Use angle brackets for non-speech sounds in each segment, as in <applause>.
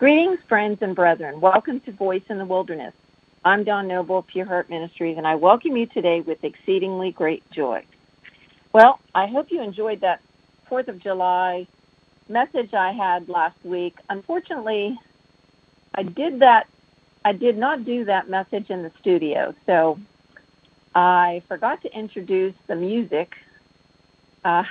Greetings, friends and brethren. Welcome to Voice in the Wilderness. I'm Dawn Noble Pure Heart Ministries, and I welcome you today with exceedingly great joy. Well, I hope you enjoyed that 4th of July message I had last week. Unfortunately, I did that. I did not do that message in the studio, so I forgot to introduce the music uh,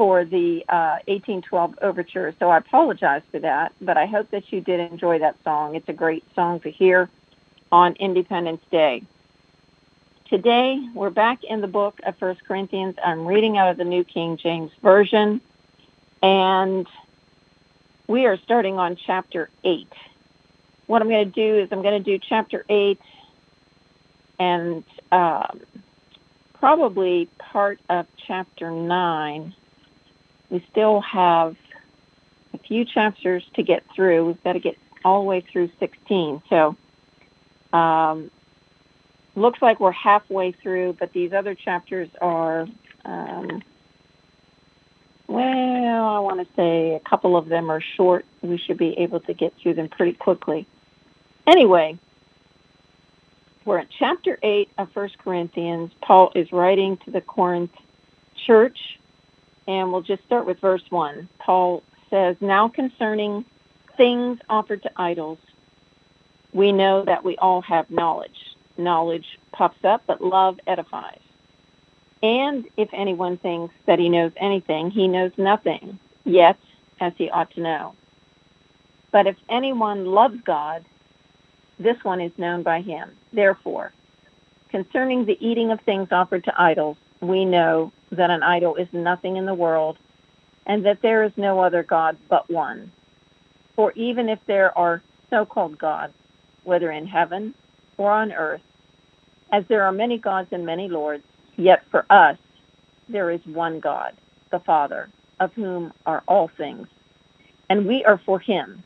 for the uh, 1812 overture. So I apologize for that, but I hope that you did enjoy that song. It's a great song to hear on Independence Day. Today, we're back in the book of First Corinthians. I'm reading out of the New King James Version, and we are starting on chapter 8. What I'm going to do is I'm going to do chapter 8 and um, probably part of chapter 9. We still have a few chapters to get through. We've got to get all the way through 16. So, um, looks like we're halfway through, but these other chapters are, um, well, I want to say a couple of them are short. We should be able to get through them pretty quickly. Anyway, we're at chapter 8 of First Corinthians. Paul is writing to the Corinth church, and we'll just start with verse 1. Paul says, Now concerning things offered to idols, we know that we all have knowledge. Knowledge puffs up, but love edifies. And if anyone thinks that he knows anything, he knows nothing, yet as he ought to know. But if anyone loves God, this one is known by him. Therefore, concerning the eating of things offered to idols, we know that an idol is nothing in the world, and that there is no other God but one. For even if there are so called gods, whether in heaven or on earth, as there are many gods and many lords, yet for us there is one God, the Father, of whom are all things, and we are for him,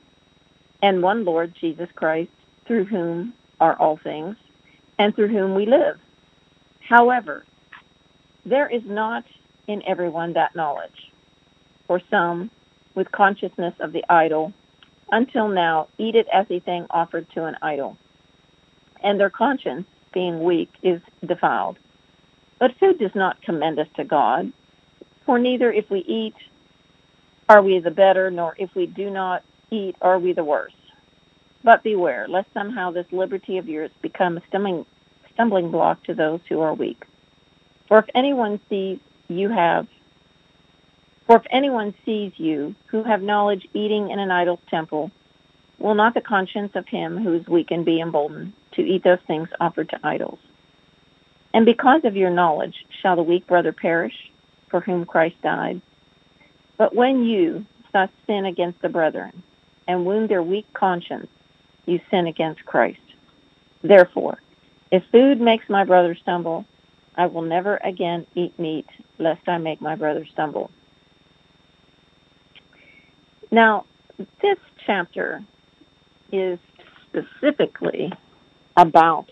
and one Lord, Jesus Christ through whom are all things, and through whom we live. However, there is not in everyone that knowledge. For some, with consciousness of the idol, until now eat it as a thing offered to an idol, and their conscience, being weak, is defiled. But food does not commend us to God, for neither if we eat are we the better, nor if we do not eat are we the worse. But beware, lest somehow this liberty of yours become a stumbling, stumbling block to those who are weak. For if anyone sees you have, for if anyone sees you who have knowledge eating in an idol's temple, will not the conscience of him who is weak and be emboldened to eat those things offered to idols? And because of your knowledge shall the weak brother perish, for whom Christ died. But when you thus sin against the brethren, and wound their weak conscience, you sin against Christ. Therefore, if food makes my brother stumble, I will never again eat meat, lest I make my brother stumble. Now, this chapter is specifically about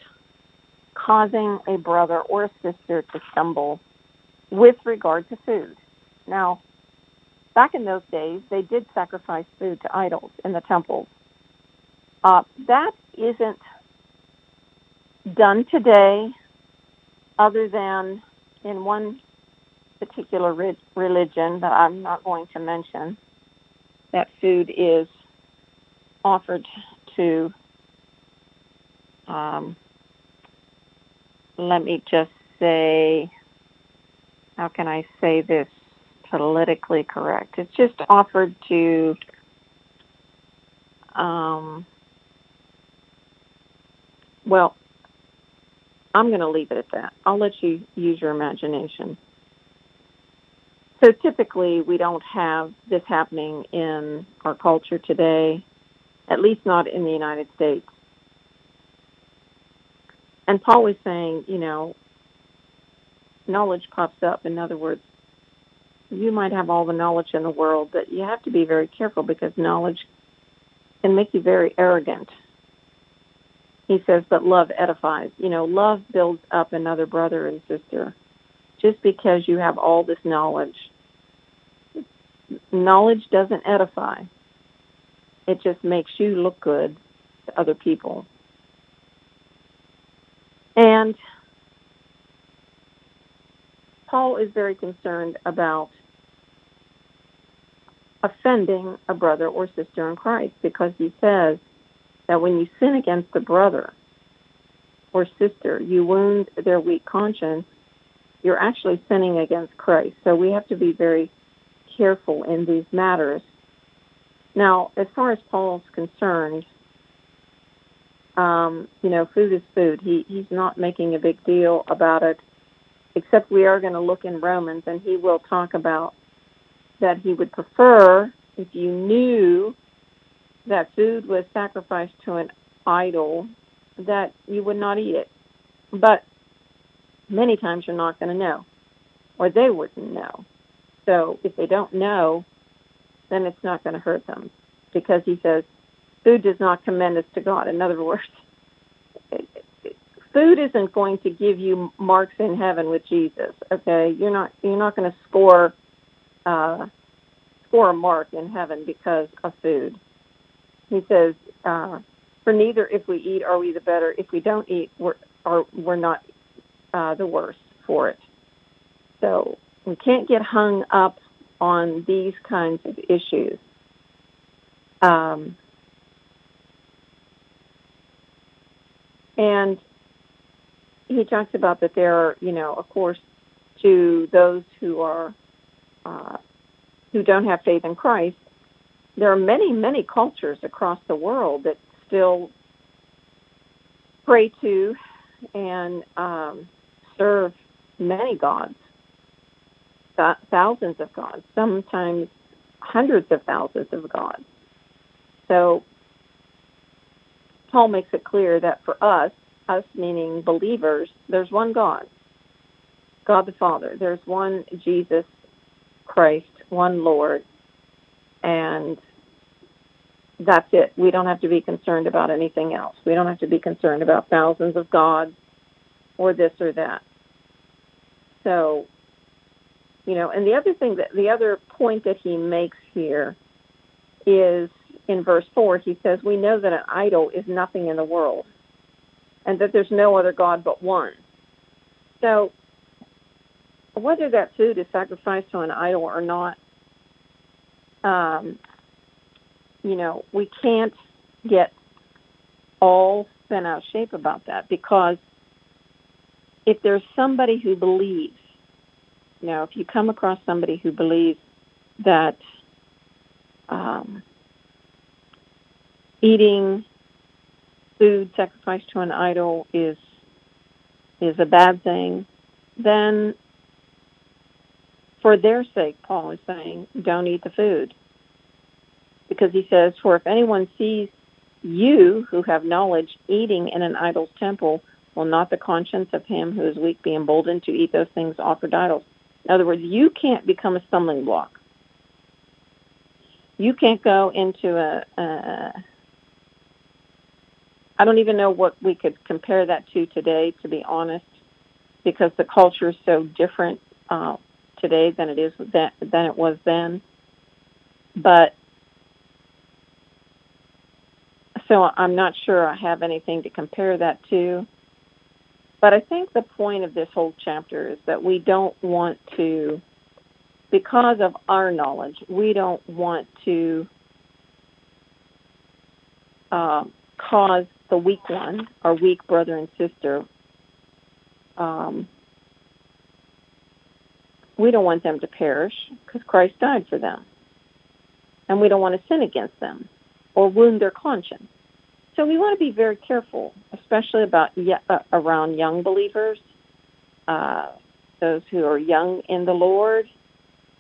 causing a brother or a sister to stumble with regard to food. Now, back in those days, they did sacrifice food to idols in the temples. Uh, that isn't done today, other than in one particular re- religion that I'm not going to mention. That food is offered to, um, let me just say, how can I say this politically correct? It's just offered to um, well, I'm going to leave it at that. I'll let you use your imagination. So typically, we don't have this happening in our culture today, at least not in the United States. And Paul was saying, you know, knowledge pops up. In other words, you might have all the knowledge in the world, but you have to be very careful because knowledge can make you very arrogant he says, but love edifies. You know, love builds up another brother and sister. Just because you have all this knowledge, knowledge doesn't edify. It just makes you look good to other people. And Paul is very concerned about offending a brother or sister in Christ because he says that when you sin against a brother or sister, you wound their weak conscience, you're actually sinning against Christ. So we have to be very careful in these matters. Now, as far as Paul's concerned, um, you know, food is food. He he's not making a big deal about it, except we are going to look in Romans, and he will talk about that he would prefer if you knew that food was sacrificed to an idol that you would not eat it. But many times you're not going to know, or they wouldn't know. So if they don't know, then it's not going to hurt them because he says food does not commend us to God. In other words, food isn't going to give you marks in heaven with Jesus. Okay, you're not you're not going to score uh, score a mark in heaven because of food. He says, uh, "For neither if we eat are we the better. If we don't eat, we're are we're not uh, the worse for it." So we can't get hung up on these kinds of issues. Um, and he talks about that there are, you know, of course, to those who are uh, who don't have faith in Christ, there are many, many cultures across the world that still pray to and um, serve many gods th- thousands of gods, sometimes hundreds of thousands of gods. So Paul makes it clear that for us, us meaning believers, there's one God, God the Father. There's one Jesus Christ, one Lord, and that's it. We don't have to be concerned about anything else. We don't have to be concerned about thousands of gods or this or that. So you know, and the other thing that the other point that he makes here is in verse 4, he says, We know that an idol is nothing in the world and that there's no other God but one. So, whether that food is sacrificed to an idol or not, um, you know, we can't get all bent out of shape about that because if there's somebody who believes now, if you come across somebody who believes that um, eating food sacrificed to an idol is is a bad thing, then for their sake, Paul is saying, don't eat the food. Because he says, For if anyone sees you who have knowledge eating in an idol's temple, will not the conscience of him who is weak be emboldened to eat those things offered idols? In other words, you can't become a stumbling block. You can't go into a. a I don't even know what we could compare that to today, to be honest, because the culture is so different uh, today than it is that, than it was then. But so I'm not sure I have anything to compare that to. But I think the point of this whole chapter is that we don't want to, because of our knowledge, we don't want to uh, cause the weak one, our weak brother and sister, um, we don't want them to perish because Christ died for them. And we don't want to sin against them or wound their conscience. So we want to be very careful, especially about uh, around young believers, uh, those who are young in the Lord,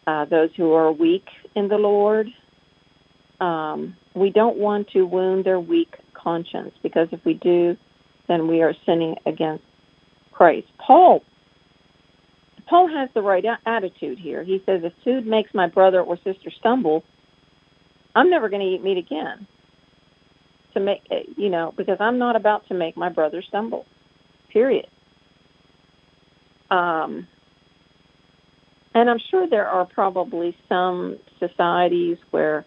uh, those who are weak in the Lord. Um, we don't want to wound their weak conscience because if we do, then we are sinning against Christ. Paul Paul has the right attitude here. He says, if food makes my brother or sister stumble, I'm never going to eat meat again to make you know because I'm not about to make my brother stumble. Period. Um, and I'm sure there are probably some societies where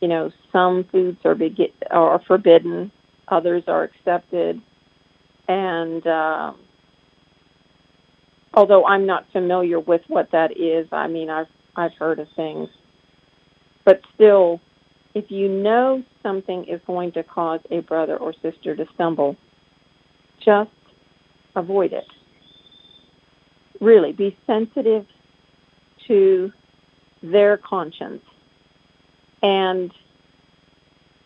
you know, some foods are, be- are forbidden, others are accepted. And uh, although I'm not familiar with what that is, I mean, I've, I've heard of things. But still, if you know something is going to cause a brother or sister to stumble, just avoid it. Really, be sensitive to their conscience. And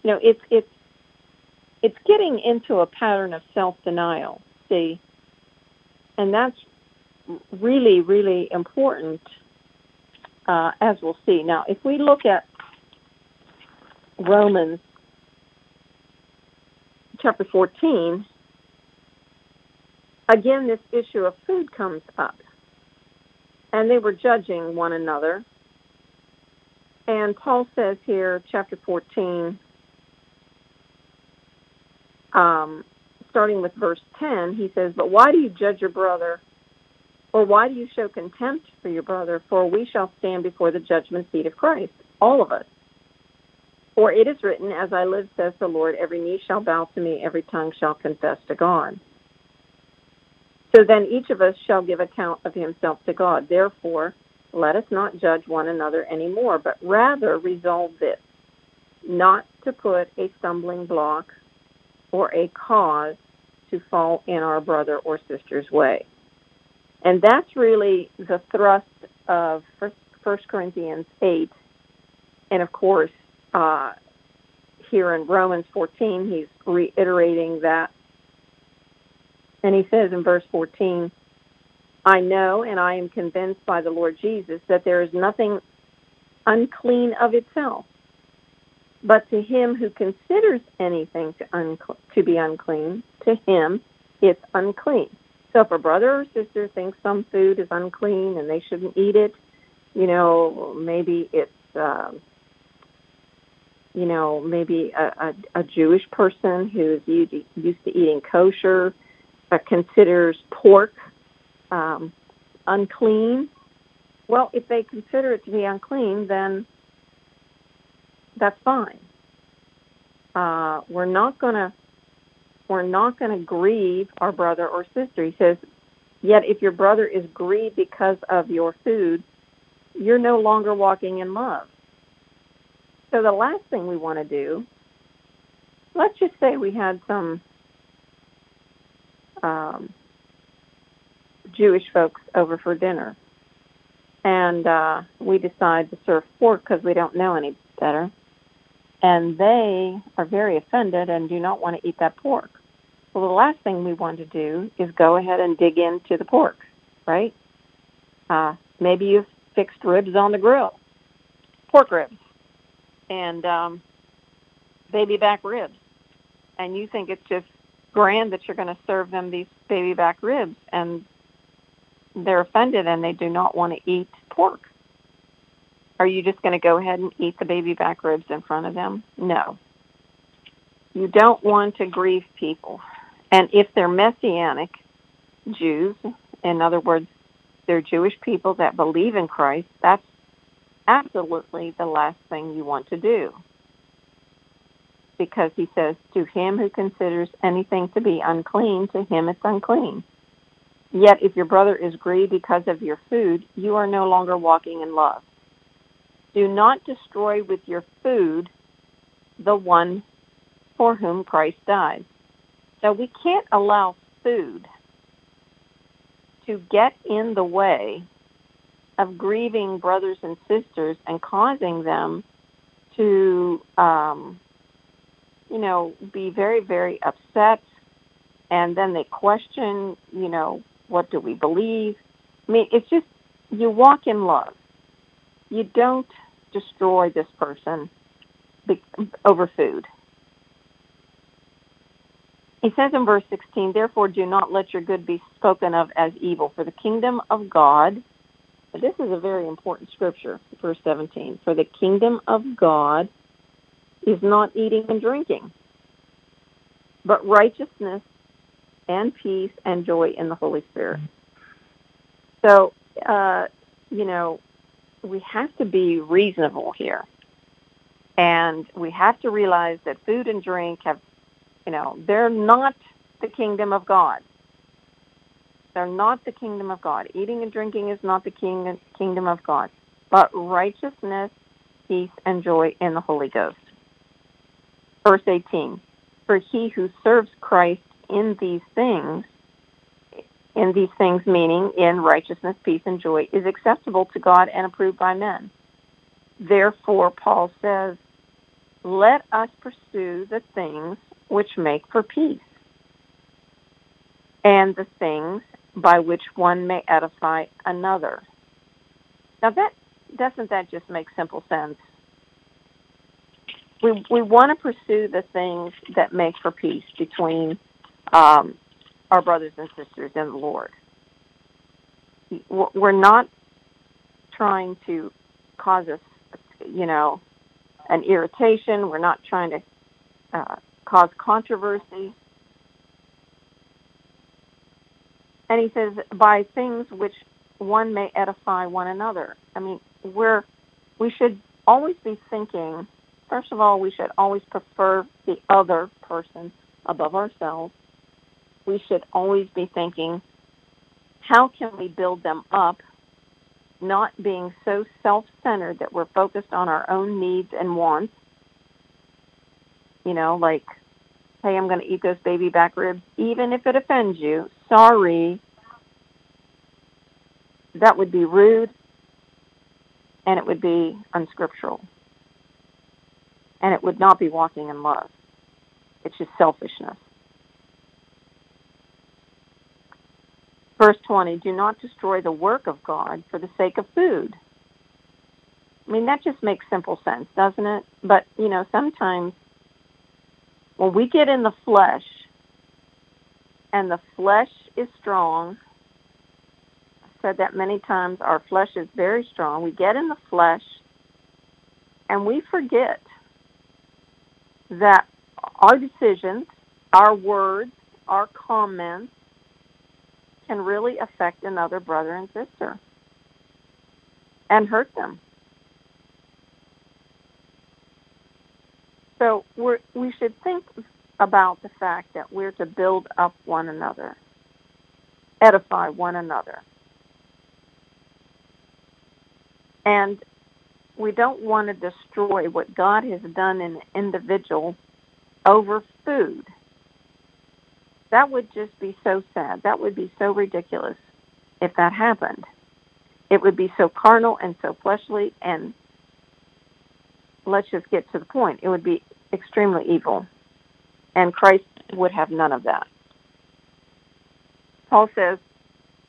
you know, it's it's it's getting into a pattern of self-denial. See, and that's really, really important, uh, as we'll see. Now, if we look at Romans chapter 14, again, this issue of food comes up. And they were judging one another. And Paul says here, chapter 14, um, starting with verse 10, he says, But why do you judge your brother? Or why do you show contempt for your brother? For we shall stand before the judgment seat of Christ, all of us. For it is written, As I live, says the Lord, every knee shall bow to me, every tongue shall confess to God. So then each of us shall give account of himself to God. Therefore, let us not judge one another any more, but rather resolve this not to put a stumbling block or a cause to fall in our brother or sister's way. And that's really the thrust of First Corinthians 8. And of course, uh, here in Romans 14, he's reiterating that and he says in verse 14, I know and I am convinced by the Lord Jesus that there is nothing unclean of itself. But to him who considers anything to, uncle- to be unclean, to him it's unclean. So if a brother or sister thinks some food is unclean and they shouldn't eat it, you know, maybe it's, um, you know, maybe a, a, a Jewish person who is used, to eating kosher uh, considers pork um, unclean, well, if they consider it to be unclean, then that's fine. Uh, we're not going to we're not going to grieve our brother or sister. He says, yet if your brother is grieved because of your food, you're no longer walking in love. So the last thing we want to do, let's just say we had some um, Jewish folks over for dinner, and uh, we decide to serve pork because we don't know any better, and they are very offended and do not want to eat that pork. Well, the last thing we want to do is go ahead and dig into the pork, right? Uh, maybe you've fixed ribs on the grill, pork ribs, and um, baby back ribs, and you think it's just grand that you're going to serve them these baby back ribs and they're offended and they do not want to eat pork. Are you just going to go ahead and eat the baby back ribs in front of them? No. You don't want to grieve people. And if they're messianic Jews, in other words, they're Jewish people that believe in Christ, that's absolutely the last thing you want to do because he says, To him who considers anything to be unclean, to him it's unclean. Yet if your brother is grieved because of your food, you are no longer walking in love. Do not destroy with your food the one for whom Christ died. So we can't allow food to get in the way of grieving brothers and sisters and causing them to um, you know, be very, very upset. And then they question, you know, what do we believe? I mean, it's just, you walk in love. You don't destroy this person over food. He says in verse 16, Therefore do not let your good be spoken of as evil, for the kingdom of God, this is a very important scripture, verse 17, for the kingdom of God is not eating and drinking, but righteousness and peace and joy in the Holy Spirit. So, uh, you know, we have to be reasonable here. And we have to realize that food and drink have, you know, they're not the kingdom of God. They're not the kingdom of God. Eating and drinking is not the king, kingdom of God, but righteousness, peace, and joy in the Holy Ghost. Verse 18 For he who serves Christ in these things, in these things meaning in righteousness, peace, and joy, is acceptable to God and approved by men. Therefore, Paul says, let us pursue the things which make for peace and the things by which one may edify another. Now that doesn't that just make simple sense? We we want to pursue the things that make for peace between um, our brothers and sisters in the Lord. We're not trying to cause us, you know, an irritation. We're not trying to uh, cause controversy. And he says, by things which one may edify one another. I mean, we're, we should always be thinking, first of all, we should always prefer the other person above ourselves. We should always be thinking, how can we build them up not being so self centered that we're focused on our own needs and wants. You know, like, hey, I'm going to eat those baby back ribs, even if it offends you. Sorry. That would be rude and it would be unscriptural. And it would not be walking in love. It's just selfishness. Verse 20, do not destroy the work of God for the sake of food. I mean, that just makes simple sense, doesn't it? But, you know, sometimes when we get in the flesh and the flesh is strong, I've said that many times, our flesh is very strong. We get in the flesh and we forget that our decisions, our words, our comments, can really affect another brother and sister and hurt them. So we we should think about the fact that we're to build up one another, edify one another. And we don't want to destroy what God has done in an individual over food. That would just be so sad. That would be so ridiculous if that happened. It would be so carnal and so fleshly, and let's just get to the point. It would be extremely evil, and Christ would have none of that. Paul says,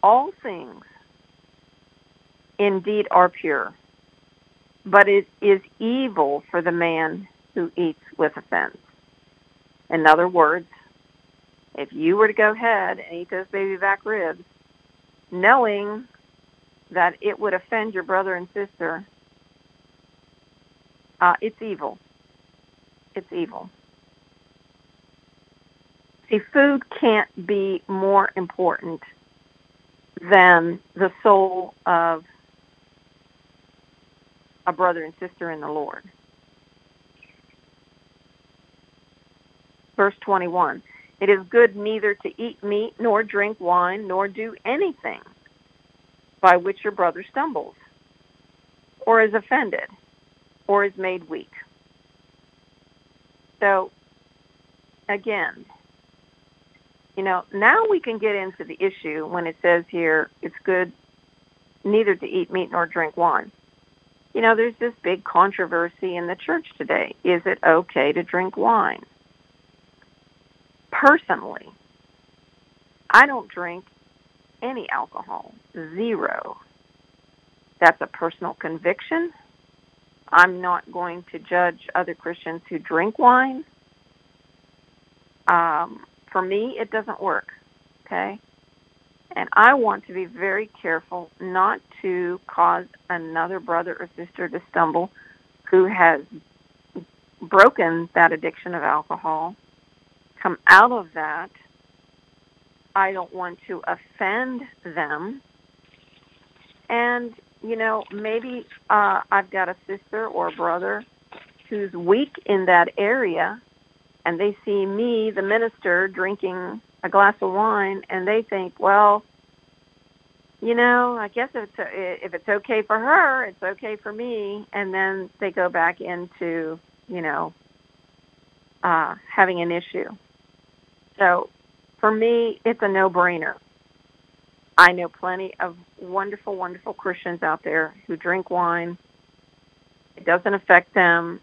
All things indeed are pure, but it is evil for the man who eats with offense. In other words, if you were to go ahead and eat those baby back ribs, knowing that it would offend your brother and sister, uh, it's evil. It's evil. See, food can't be more important than the soul of a brother and sister in the Lord. Verse 21 it is good neither to eat meat, nor drink wine, nor do anything by which your brother stumbles, or is offended, or is made weak. So, again, you know, now we can get into the issue when it says here it's good neither to eat meat nor drink wine. You know, there's this big controversy in the church today. Is it okay to drink wine? Personally, I don't drink any alcohol. Zero. That's a personal conviction. I'm not going to judge other Christians who drink wine. Um, for me, it doesn't work. Okay? And I want to be very careful not to cause another brother or sister to stumble who has broken that addiction of alcohol come out of that, I don't want to offend them. And, you know, maybe uh, I've got a sister or a brother who's weak in that area and they see me, the minister, drinking a glass of wine, and they think, well, you know, I guess if it's, if it's okay for her, it's okay for me, and then they go back into, you know, uh, having an issue. So for me, it's a no-brainer. I know plenty of wonderful, wonderful Christians out there who drink wine. It doesn't affect them.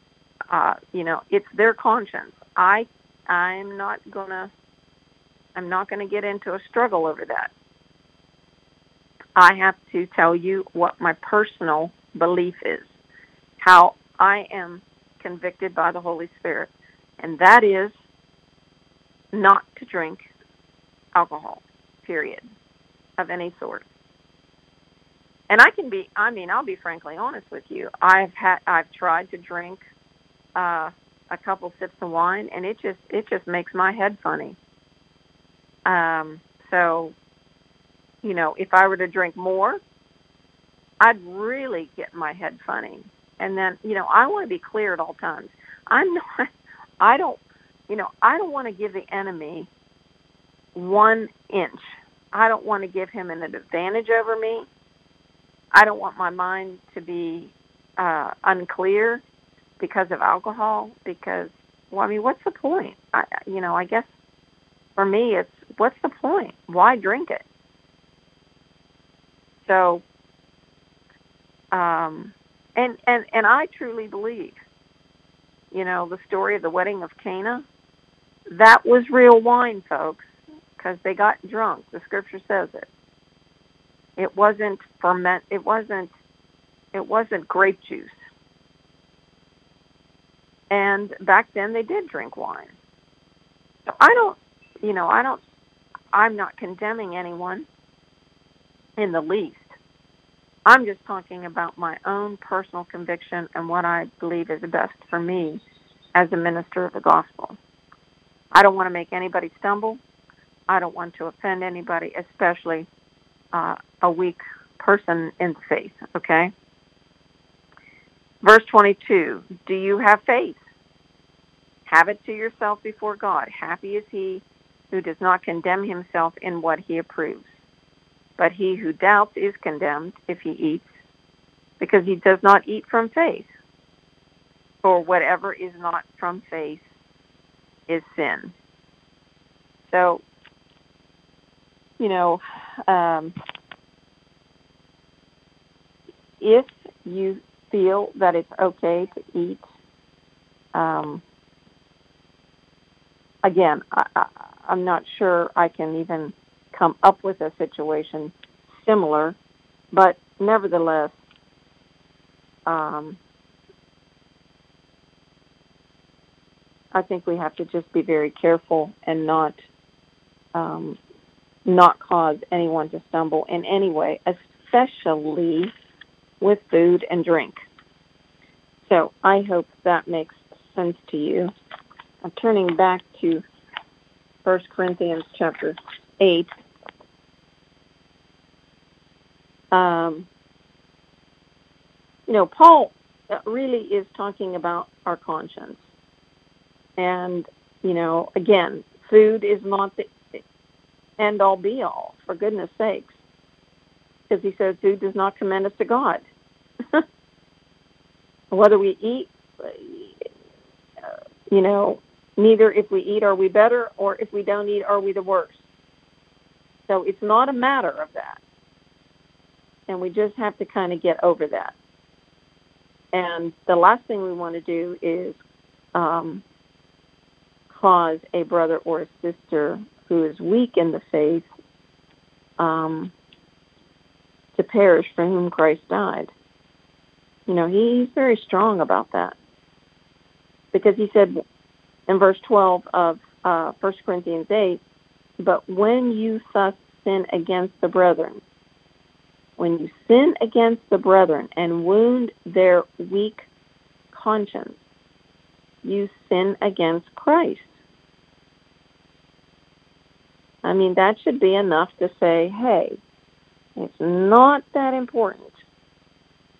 Uh, you know, it's their conscience. I, I'm not gonna, I'm not gonna get into a struggle over that. I have to tell you what my personal belief is, how I am convicted by the Holy Spirit, and that is not to drink alcohol, period, of any sort. And I can be, I mean, I'll be frankly honest with you. I've had, I've tried to drink uh, a couple sips of wine, and it just, it just makes my head funny. Um, so, you know, if I were to drink more, I'd really get my head funny. And then, you know, I want to be clear at all times. I'm not, I don't, you know, I don't want to give the enemy one inch. I don't want to give him an advantage over me. I don't want my mind to be uh, unclear because of alcohol. Because, well, I mean, what's the point? I, you know, I guess for me, it's what's the point? Why drink it? So, um, and and and I truly believe, you know, the story of the wedding of Cana. That was real wine, folks because they got drunk. The scripture says it. It wasn't ferment. It wasn't. It wasn't grape juice. And back then they did drink wine. So I don't. You know, I don't. I'm not condemning anyone in the least. I'm just talking about my own personal conviction and what I believe is best for me as a minister of the gospel. I don't want to make anybody stumble. I don't want to offend anybody, especially uh, a weak person in faith, okay? Verse 22 Do you have faith? Have it to yourself before God. Happy is he who does not condemn himself in what he approves. But he who doubts is condemned if he eats, because he does not eat from faith. For whatever is not from faith is sin. So you know, um, if you feel that it's okay to eat, um, again, I, I, I'm not sure I can even come up with a situation similar, but nevertheless, um, I think we have to just be very careful and not um, not cause anyone to stumble in any way, especially with food and drink. So I hope that makes sense to you. I'm turning back to 1 Corinthians chapter 8. Um, you know, Paul really is talking about our conscience. And, you know, again, food is not the end all be all, for goodness sakes. Because he says food does not commend us to God. <laughs> Whether we eat, you know, neither if we eat are we better, or if we don't eat are we the worse. So it's not a matter of that. And we just have to kind of get over that. And the last thing we want to do is um, cause a brother or a sister who is weak in the faith um, to perish for whom Christ died. You know, he, he's very strong about that. Because he said in verse 12 of uh, 1 Corinthians 8, but when you thus sin against the brethren, when you sin against the brethren and wound their weak conscience, you sin against Christ. I mean, that should be enough to say, hey, it's not that important,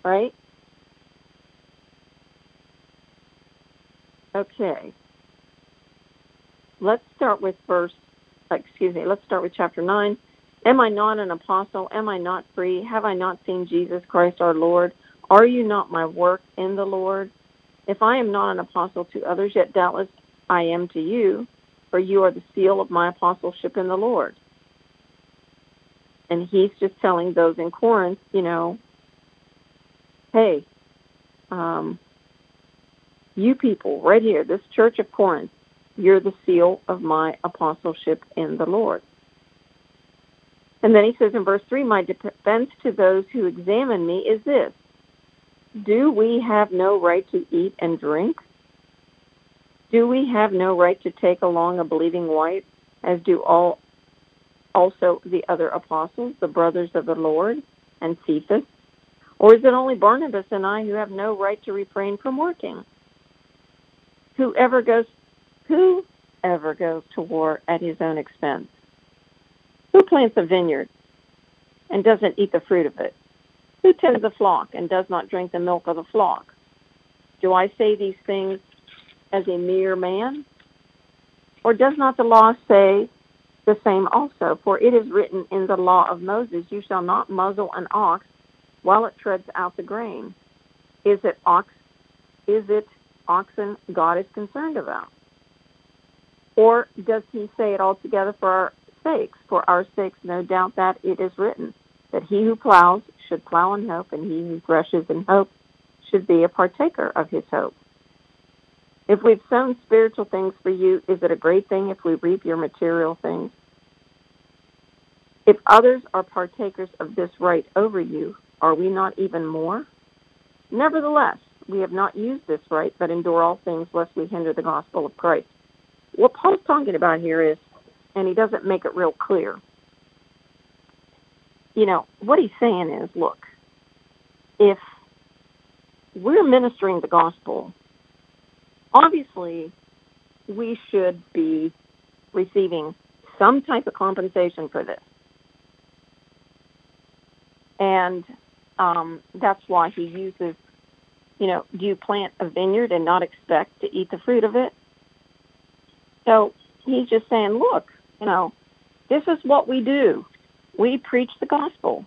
right? Okay. Let's start with verse, excuse me, let's start with chapter 9. Am I not an apostle? Am I not free? Have I not seen Jesus Christ our Lord? Are you not my work in the Lord? If I am not an apostle to others, yet doubtless I am to you, for you are the seal of my apostleship in the Lord. And he's just telling those in Corinth, you know, hey, um, you people right here, this church of Corinth, you're the seal of my apostleship in the Lord. And then he says in verse 3 My defense to those who examine me is this Do we have no right to eat and drink? Do we have no right to take along a believing wife, as do all also the other apostles, the brothers of the Lord, and Cephas? Or is it only Barnabas and I who have no right to refrain from working? Whoever goes who ever goes to war at his own expense? Who plants a vineyard and doesn't eat the fruit of it? Who tends a flock and does not drink the milk of the flock? Do I say these things as a mere man? Or does not the law say the same also? For it is written in the law of Moses, You shall not muzzle an ox while it treads out the grain. Is it ox? Is it oxen God is concerned about? Or does he say it altogether for our sakes? For our sakes, no doubt that it is written that he who plows should plow in hope, and he who threshes in hope should be a partaker of his hope. If we've sown spiritual things for you, is it a great thing if we reap your material things? If others are partakers of this right over you, are we not even more? Nevertheless, we have not used this right, but endure all things lest we hinder the gospel of Christ what Paul's talking about here is, and he doesn't make it real clear. You know, what he's saying is, look, if we're ministering the gospel, obviously we should be receiving some type of compensation for this. And um, that's why he uses, you know, do you plant a vineyard and not expect to eat the fruit of it? So he's just saying, look, you know, this is what we do. We preach the gospel.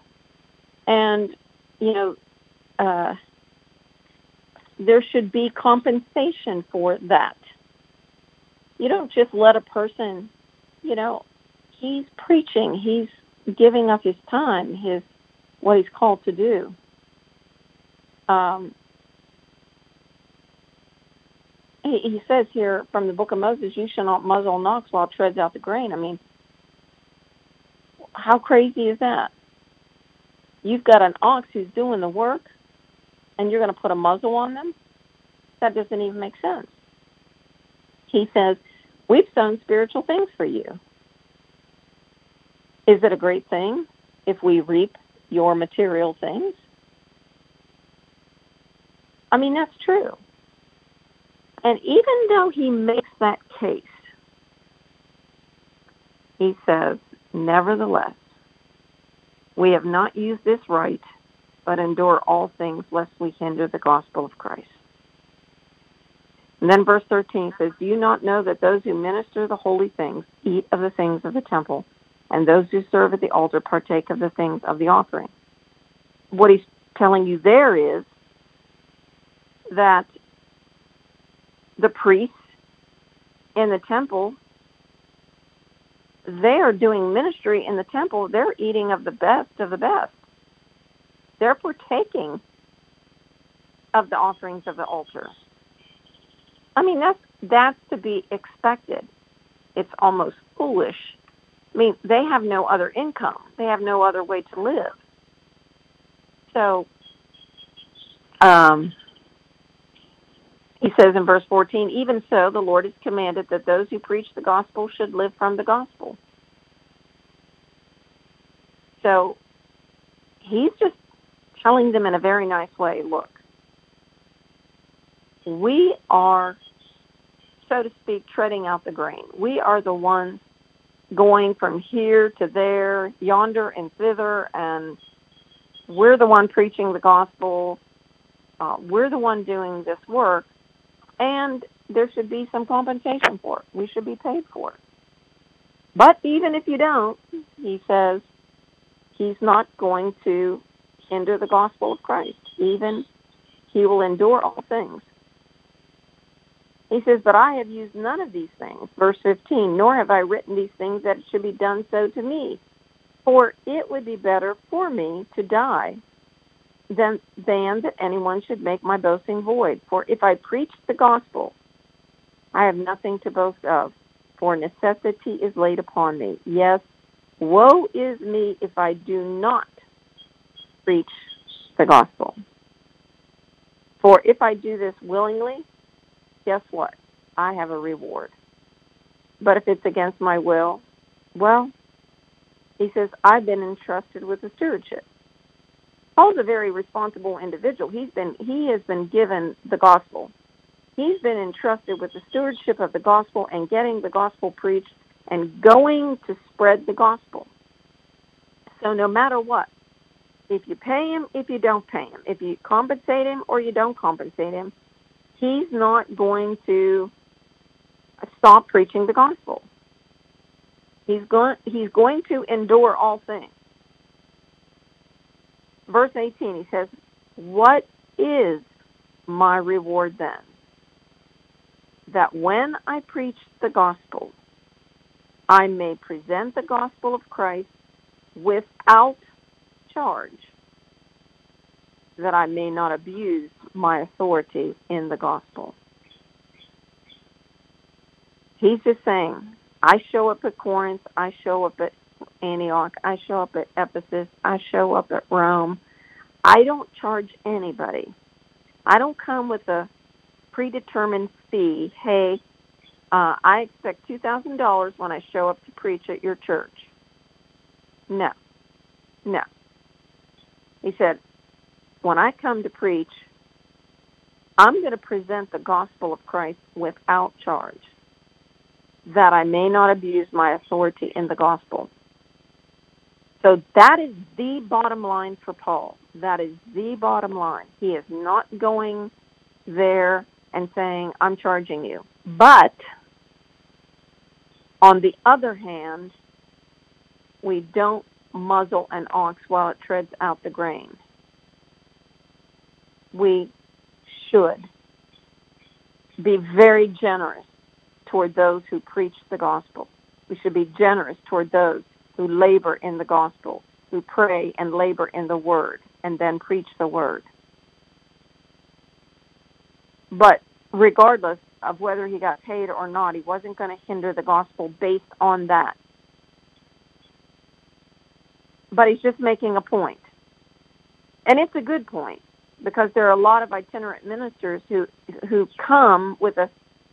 And, you know, uh, there should be compensation for that. You don't just let a person, you know, he's preaching, he's giving up his time, his what he's called to do. Um, he, he says here from the book of Moses, you shall not muzzle an ox while it treads out the grain. I mean, how crazy is that? You've got an ox who's doing the work, and you're going to put a muzzle on them? That doesn't even make sense. He says, We've sown spiritual things for you. Is it a great thing if we reap your material things? I mean, that's true. And even though he makes that case, he says, Nevertheless, we have not used this right, but endure all things lest we hinder the gospel of Christ. And then verse 13 says, Do you not know that those who minister the holy things eat of the things of the temple, and those who serve at the altar partake of the things of the offering? What he's telling you there is that the priests in the temple, they are doing ministry in the temple. They're eating of the best of the best. They're partaking of the offerings of the altar. I mean, that's that's to be expected. It's almost foolish. I mean, they have no other income. They have no other way to live. So, um, he says in verse 14, even so, the Lord has commanded that those who preach the gospel should live from the gospel. So he's just telling them in a very nice way look, we are, so to speak, treading out the grain. We are the ones going from here to there, yonder and thither, and we're the one preaching the gospel. Uh, we're the one doing this work and there should be some compensation for it. We should be paid for it. But even if you don't, he says he's not going to hinder the gospel of Christ. Even he will endure all things. He says, But I have used none of these things. Verse 15, nor have I written these things that it should be done so to me. For it would be better for me to die than, than that anyone should make my boasting void. For if I preach the gospel, I have nothing to boast of, for necessity is laid upon me. Yes, woe is me if I do not preach the gospel. For if I do this willingly, guess what? I have a reward. But if it's against my will, well, he says, I've been entrusted with the stewardship. Paul's a very responsible individual. He's been he has been given the gospel. He's been entrusted with the stewardship of the gospel and getting the gospel preached and going to spread the gospel. So no matter what, if you pay him, if you don't pay him, if you compensate him or you don't compensate him, he's not going to stop preaching the gospel. He's going he's going to endure all things. Verse 18 he says, "What is my reward then? That when I preach the gospel, I may present the gospel of Christ without charge, that I may not abuse my authority in the gospel. He's just saying, I show up at Corinth, I show up at Antioch, I show up at Ephesus, I show up at Rome. I don't charge anybody. I don't come with a predetermined fee. Hey, uh, I expect $2,000 when I show up to preach at your church. No. No. He said, when I come to preach, I'm going to present the gospel of Christ without charge, that I may not abuse my authority in the gospel. So that is the bottom line for Paul. That is the bottom line. He is not going there and saying, I'm charging you. But on the other hand, we don't muzzle an ox while it treads out the grain. We should be very generous toward those who preach the gospel. We should be generous toward those who labor in the gospel, who pray and labor in the word, and then preach the word. But regardless of whether he got paid or not, he wasn't going to hinder the gospel based on that. But he's just making a point. And it's a good point because there are a lot of itinerant ministers who who come with a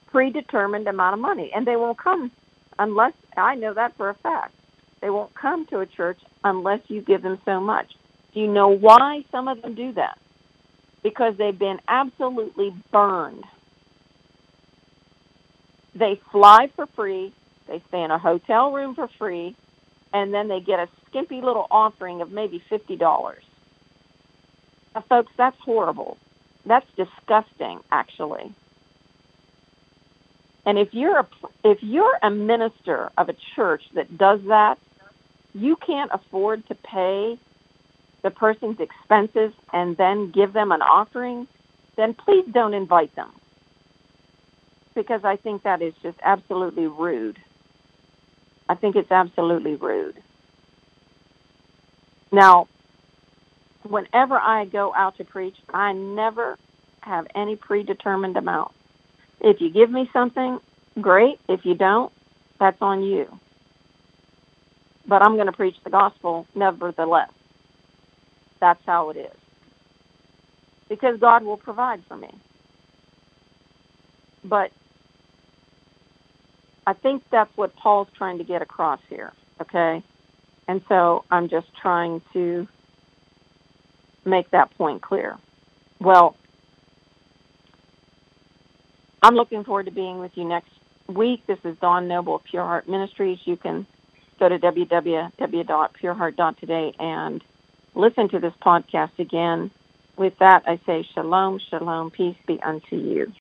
predetermined amount of money and they won't come unless I know that for a fact. They won't come to a church unless you give them so much. Do you know why some of them do that? Because they've been absolutely burned. They fly for free, they stay in a hotel room for free, and then they get a skimpy little offering of maybe $50 now, folks, that's horrible. That's disgusting, actually. And if you're a if you're a minister of a church that does that, you can't afford to pay the person's expenses and then give them an offering, then please don't invite them. Because I think that is just absolutely rude. I think it's absolutely rude. Now, whenever I go out to preach, I never have any predetermined amount. If you give me something, great. If you don't, that's on you. But I'm going to preach the gospel nevertheless. That's how it is. Because God will provide for me. But I think that's what Paul's trying to get across here, okay? And so I'm just trying to make that point clear. Well, I'm looking forward to being with you next week. This is Dawn Noble of Pure Heart Ministries. You can go to www.pureheart.today and listen to this podcast again. With that, I say shalom, shalom, peace be unto you.